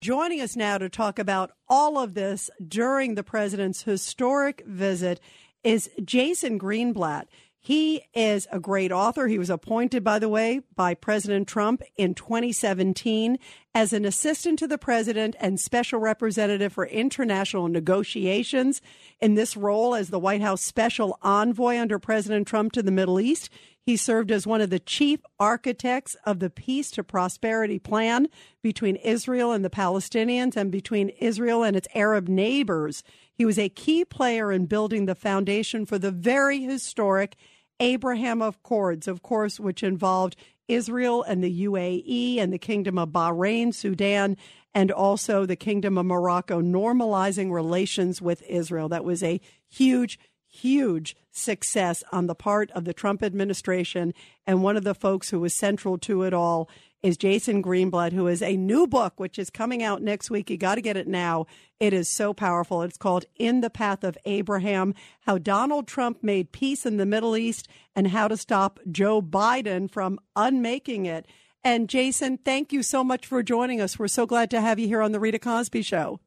Joining us now to talk about all of this during the president's historic visit is Jason Greenblatt. He is a great author. He was appointed, by the way, by President Trump in 2017 as an assistant to the president and special representative for international negotiations. In this role as the White House special envoy under President Trump to the Middle East, he served as one of the chief architects of the Peace to Prosperity Plan between Israel and the Palestinians and between Israel and its Arab neighbors. He was a key player in building the foundation for the very historic Abraham Accords, of course, which involved Israel and the UAE and the Kingdom of Bahrain, Sudan, and also the Kingdom of Morocco normalizing relations with Israel. That was a huge, huge success on the part of the Trump administration. And one of the folks who was central to it all is Jason Greenblatt, who is a new book, which is coming out next week. You got to get it now. It is so powerful. It's called In the Path of Abraham How Donald Trump Made Peace in the Middle East and How to Stop Joe Biden from Unmaking It. And Jason, thank you so much for joining us. We're so glad to have you here on The Rita Cosby Show.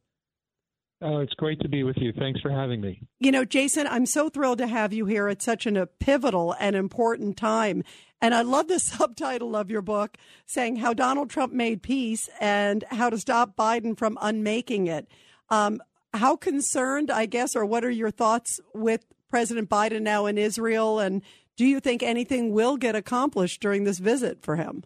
Oh, it's great to be with you. Thanks for having me. You know, Jason, I'm so thrilled to have you here at such an, a pivotal and important time. And I love the subtitle of your book saying how Donald Trump made peace and how to stop Biden from unmaking it. Um, how concerned, I guess, or what are your thoughts with President Biden now in Israel? And do you think anything will get accomplished during this visit for him?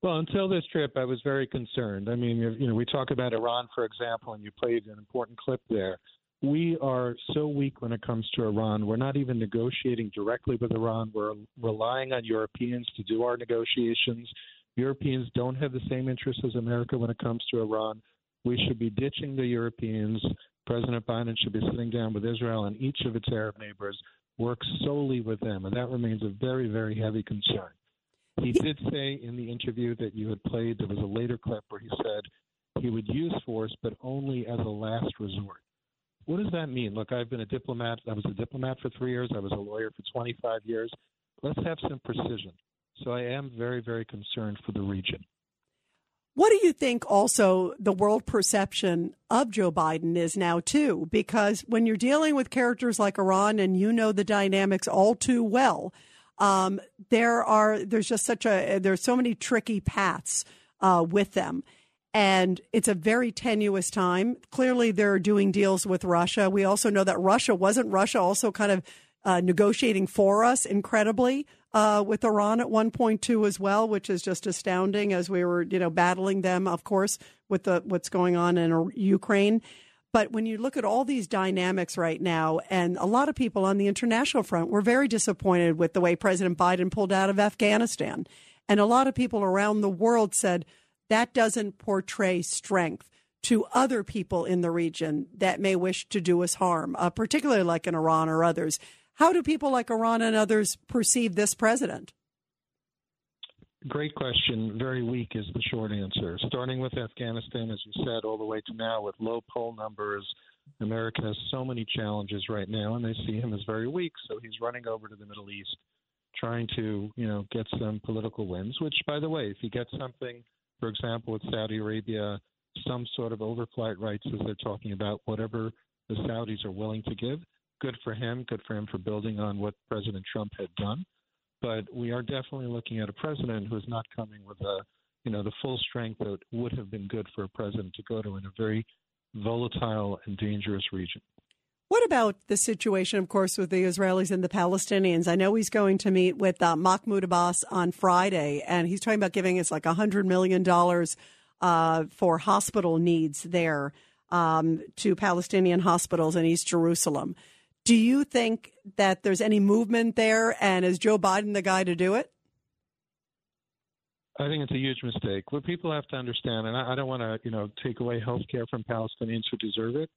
Well, until this trip, I was very concerned. I mean, you know, we talk about Iran, for example, and you played an important clip there. We are so weak when it comes to Iran. We're not even negotiating directly with Iran. We're relying on Europeans to do our negotiations. Europeans don't have the same interests as America when it comes to Iran. We should be ditching the Europeans. President Biden should be sitting down with Israel and each of its Arab neighbors, work solely with them. And that remains a very, very heavy concern. He did say in the interview that you had played, there was a later clip where he said he would use force, but only as a last resort. What does that mean? Look, I've been a diplomat. I was a diplomat for three years. I was a lawyer for 25 years. Let's have some precision. So I am very, very concerned for the region. What do you think also the world perception of Joe Biden is now, too? Because when you're dealing with characters like Iran and you know the dynamics all too well, um, there are there's just such a there's so many tricky paths uh, with them. And it's a very tenuous time. Clearly, they're doing deals with Russia. We also know that Russia wasn't Russia also kind of uh, negotiating for us incredibly uh, with Iran at one point too as well, which is just astounding as we were you know battling them, of course, with the what's going on in Ukraine. But when you look at all these dynamics right now, and a lot of people on the international front were very disappointed with the way President Biden pulled out of Afghanistan. And a lot of people around the world said that doesn't portray strength to other people in the region that may wish to do us harm, uh, particularly like in Iran or others. How do people like Iran and others perceive this president? Great question. Very weak is the short answer. Starting with Afghanistan, as you said, all the way to now with low poll numbers. America has so many challenges right now, and they see him as very weak. So he's running over to the Middle East, trying to, you know, get some political wins. Which, by the way, if he gets something, for example, with Saudi Arabia, some sort of overflight rights, as they're talking about, whatever the Saudis are willing to give, good for him. Good for him for building on what President Trump had done but we are definitely looking at a president who is not coming with a you know the full strength that would have been good for a president to go to in a very volatile and dangerous region. What about the situation, of course, with the Israelis and the Palestinians? I know he's going to meet with uh, Mahmoud Abbas on Friday, and he's talking about giving us like $100 million uh, for hospital needs there um, to Palestinian hospitals in East Jerusalem. Do you think that there's any movement there? And is Joe Biden the guy to do it? I think it's a huge mistake. What people have to understand, and I, I don't want to, you know, take away health care from Palestinians who deserve it,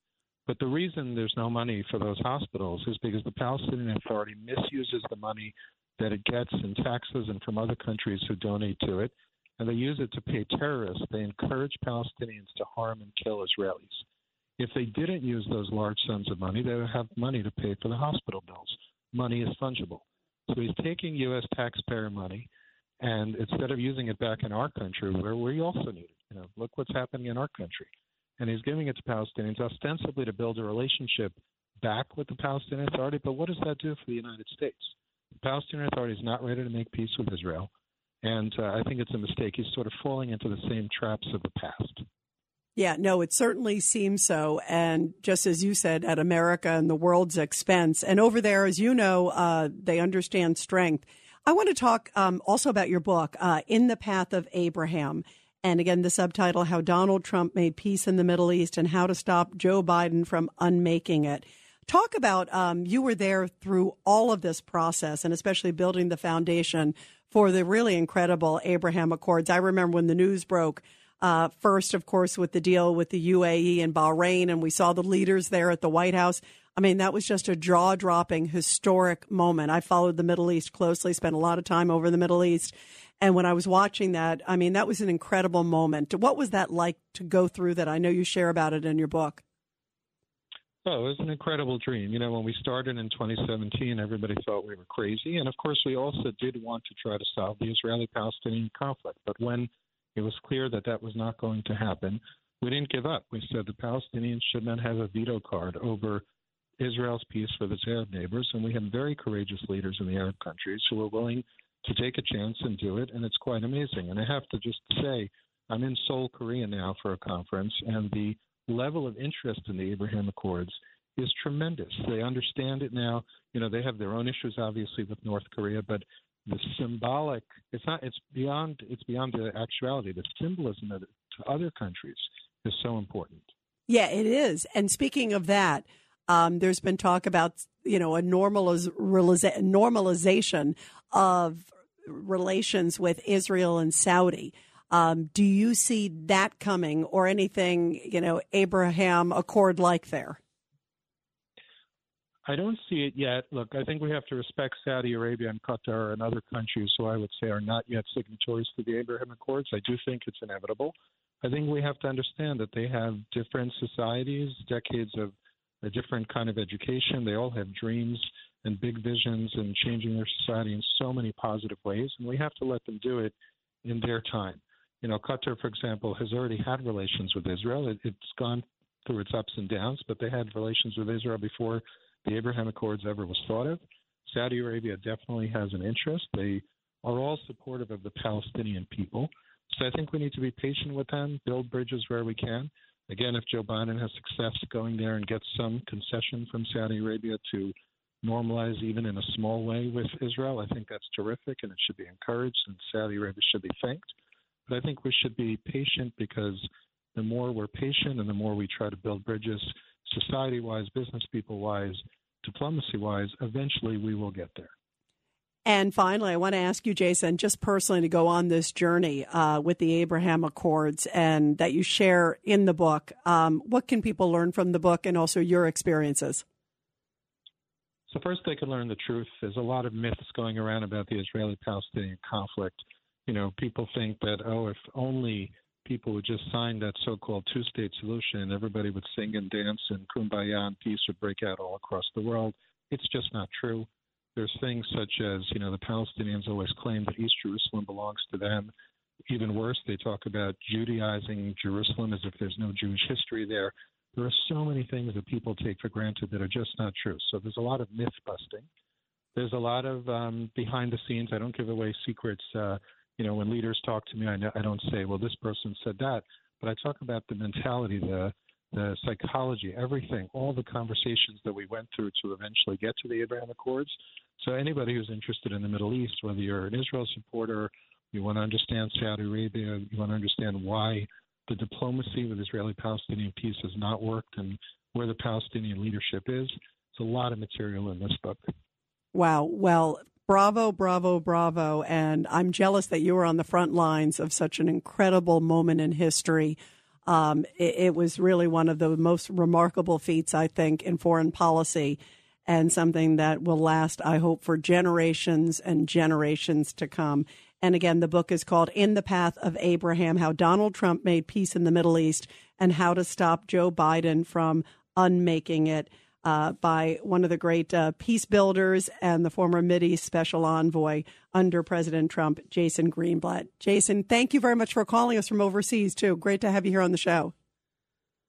but the reason there's no money for those hospitals is because the Palestinian Authority misuses the money that it gets in taxes and from other countries who donate to it, and they use it to pay terrorists. They encourage Palestinians to harm and kill Israelis. If they didn't use those large sums of money, they would have money to pay for the hospital bills. Money is fungible. So he's taking U.S. taxpayer money, and instead of using it back in our country, where we also need it, you know, look what's happening in our country, and he's giving it to Palestinians ostensibly to build a relationship back with the Palestinian Authority. But what does that do for the United States? The Palestinian Authority is not ready to make peace with Israel, and uh, I think it's a mistake. He's sort of falling into the same traps of the past. Yeah, no, it certainly seems so. And just as you said, at America and the world's expense. And over there, as you know, uh, they understand strength. I want to talk um, also about your book, uh, In the Path of Abraham. And again, the subtitle, How Donald Trump Made Peace in the Middle East and How to Stop Joe Biden from Unmaking It. Talk about um, you were there through all of this process and especially building the foundation for the really incredible Abraham Accords. I remember when the news broke uh, first, of course, with the deal with the UAE and Bahrain, and we saw the leaders there at the White House. I mean, that was just a jaw dropping, historic moment. I followed the Middle East closely, spent a lot of time over the Middle East. And when I was watching that, I mean, that was an incredible moment. What was that like to go through that? I know you share about it in your book. Oh, it was an incredible dream. You know, when we started in 2017, everybody thought we were crazy. And of course, we also did want to try to solve the Israeli Palestinian conflict. But when it was clear that that was not going to happen. We didn't give up. We said the Palestinians should not have a veto card over Israel's peace with its Arab neighbors, and we have very courageous leaders in the Arab countries who are willing to take a chance and do it, and it's quite amazing. And I have to just say, I'm in Seoul, Korea now for a conference, and the level of interest in the Abraham Accords is tremendous. They understand it now. You know, they have their own issues, obviously, with North Korea, but the symbolic it's not it's beyond it's beyond the actuality. The symbolism of it to other countries is so important. Yeah it is. And speaking of that um, there's been talk about you know a normaliz- normalization of relations with israel and saudi. Um, do you see that coming or anything you know abraham accord like there I don't see it yet. Look, I think we have to respect Saudi Arabia and Qatar and other countries who I would say are not yet signatories to the Abraham Accords. I do think it's inevitable. I think we have to understand that they have different societies, decades of a different kind of education. They all have dreams and big visions and changing their society in so many positive ways, and we have to let them do it in their time. You know, Qatar, for example, has already had relations with Israel. It, it's gone through its ups and downs, but they had relations with Israel before the Abraham Accords ever was thought of. Saudi Arabia definitely has an interest. They are all supportive of the Palestinian people. So I think we need to be patient with them, build bridges where we can. Again, if Joe Biden has success going there and gets some concession from Saudi Arabia to normalize even in a small way with Israel, I think that's terrific and it should be encouraged and Saudi Arabia should be thanked. But I think we should be patient because the more we're patient and the more we try to build bridges, society wise, business people wise, diplomacy wise, eventually we will get there. And finally, I want to ask you, Jason, just personally to go on this journey uh, with the Abraham Accords and that you share in the book. Um, what can people learn from the book and also your experiences? So, first, they can learn the truth. There's a lot of myths going around about the Israeli Palestinian conflict. You know, people think that, oh, if only people would just sign that so-called two-state solution, and everybody would sing and dance and kumbaya and peace would break out all across the world. It's just not true. There's things such as, you know, the Palestinians always claim that East Jerusalem belongs to them. Even worse, they talk about Judaizing Jerusalem as if there's no Jewish history there. There are so many things that people take for granted that are just not true. So there's a lot of myth busting. There's a lot of um, behind the scenes. I don't give away secrets. Uh, you know, when leaders talk to me, I, I don't say, well, this person said that, but I talk about the mentality, the the psychology, everything, all the conversations that we went through to eventually get to the Abraham Accords. So anybody who's interested in the Middle East, whether you're an Israel supporter, you want to understand Saudi Arabia, you want to understand why the diplomacy with Israeli-Palestinian peace has not worked, and where the Palestinian leadership is. It's a lot of material in this book. Wow. Well, Bravo, bravo, bravo. And I'm jealous that you were on the front lines of such an incredible moment in history. Um, it, it, was really one of the most remarkable feats, I think, in foreign policy and something that will last, I hope, for generations and generations to come. And again, the book is called In the Path of Abraham How Donald Trump Made Peace in the Middle East and How to Stop Joe Biden from Unmaking It. Uh, by one of the great uh, peace builders and the former East special envoy under President Trump, Jason Greenblatt. Jason, thank you very much for calling us from overseas, too. Great to have you here on the show.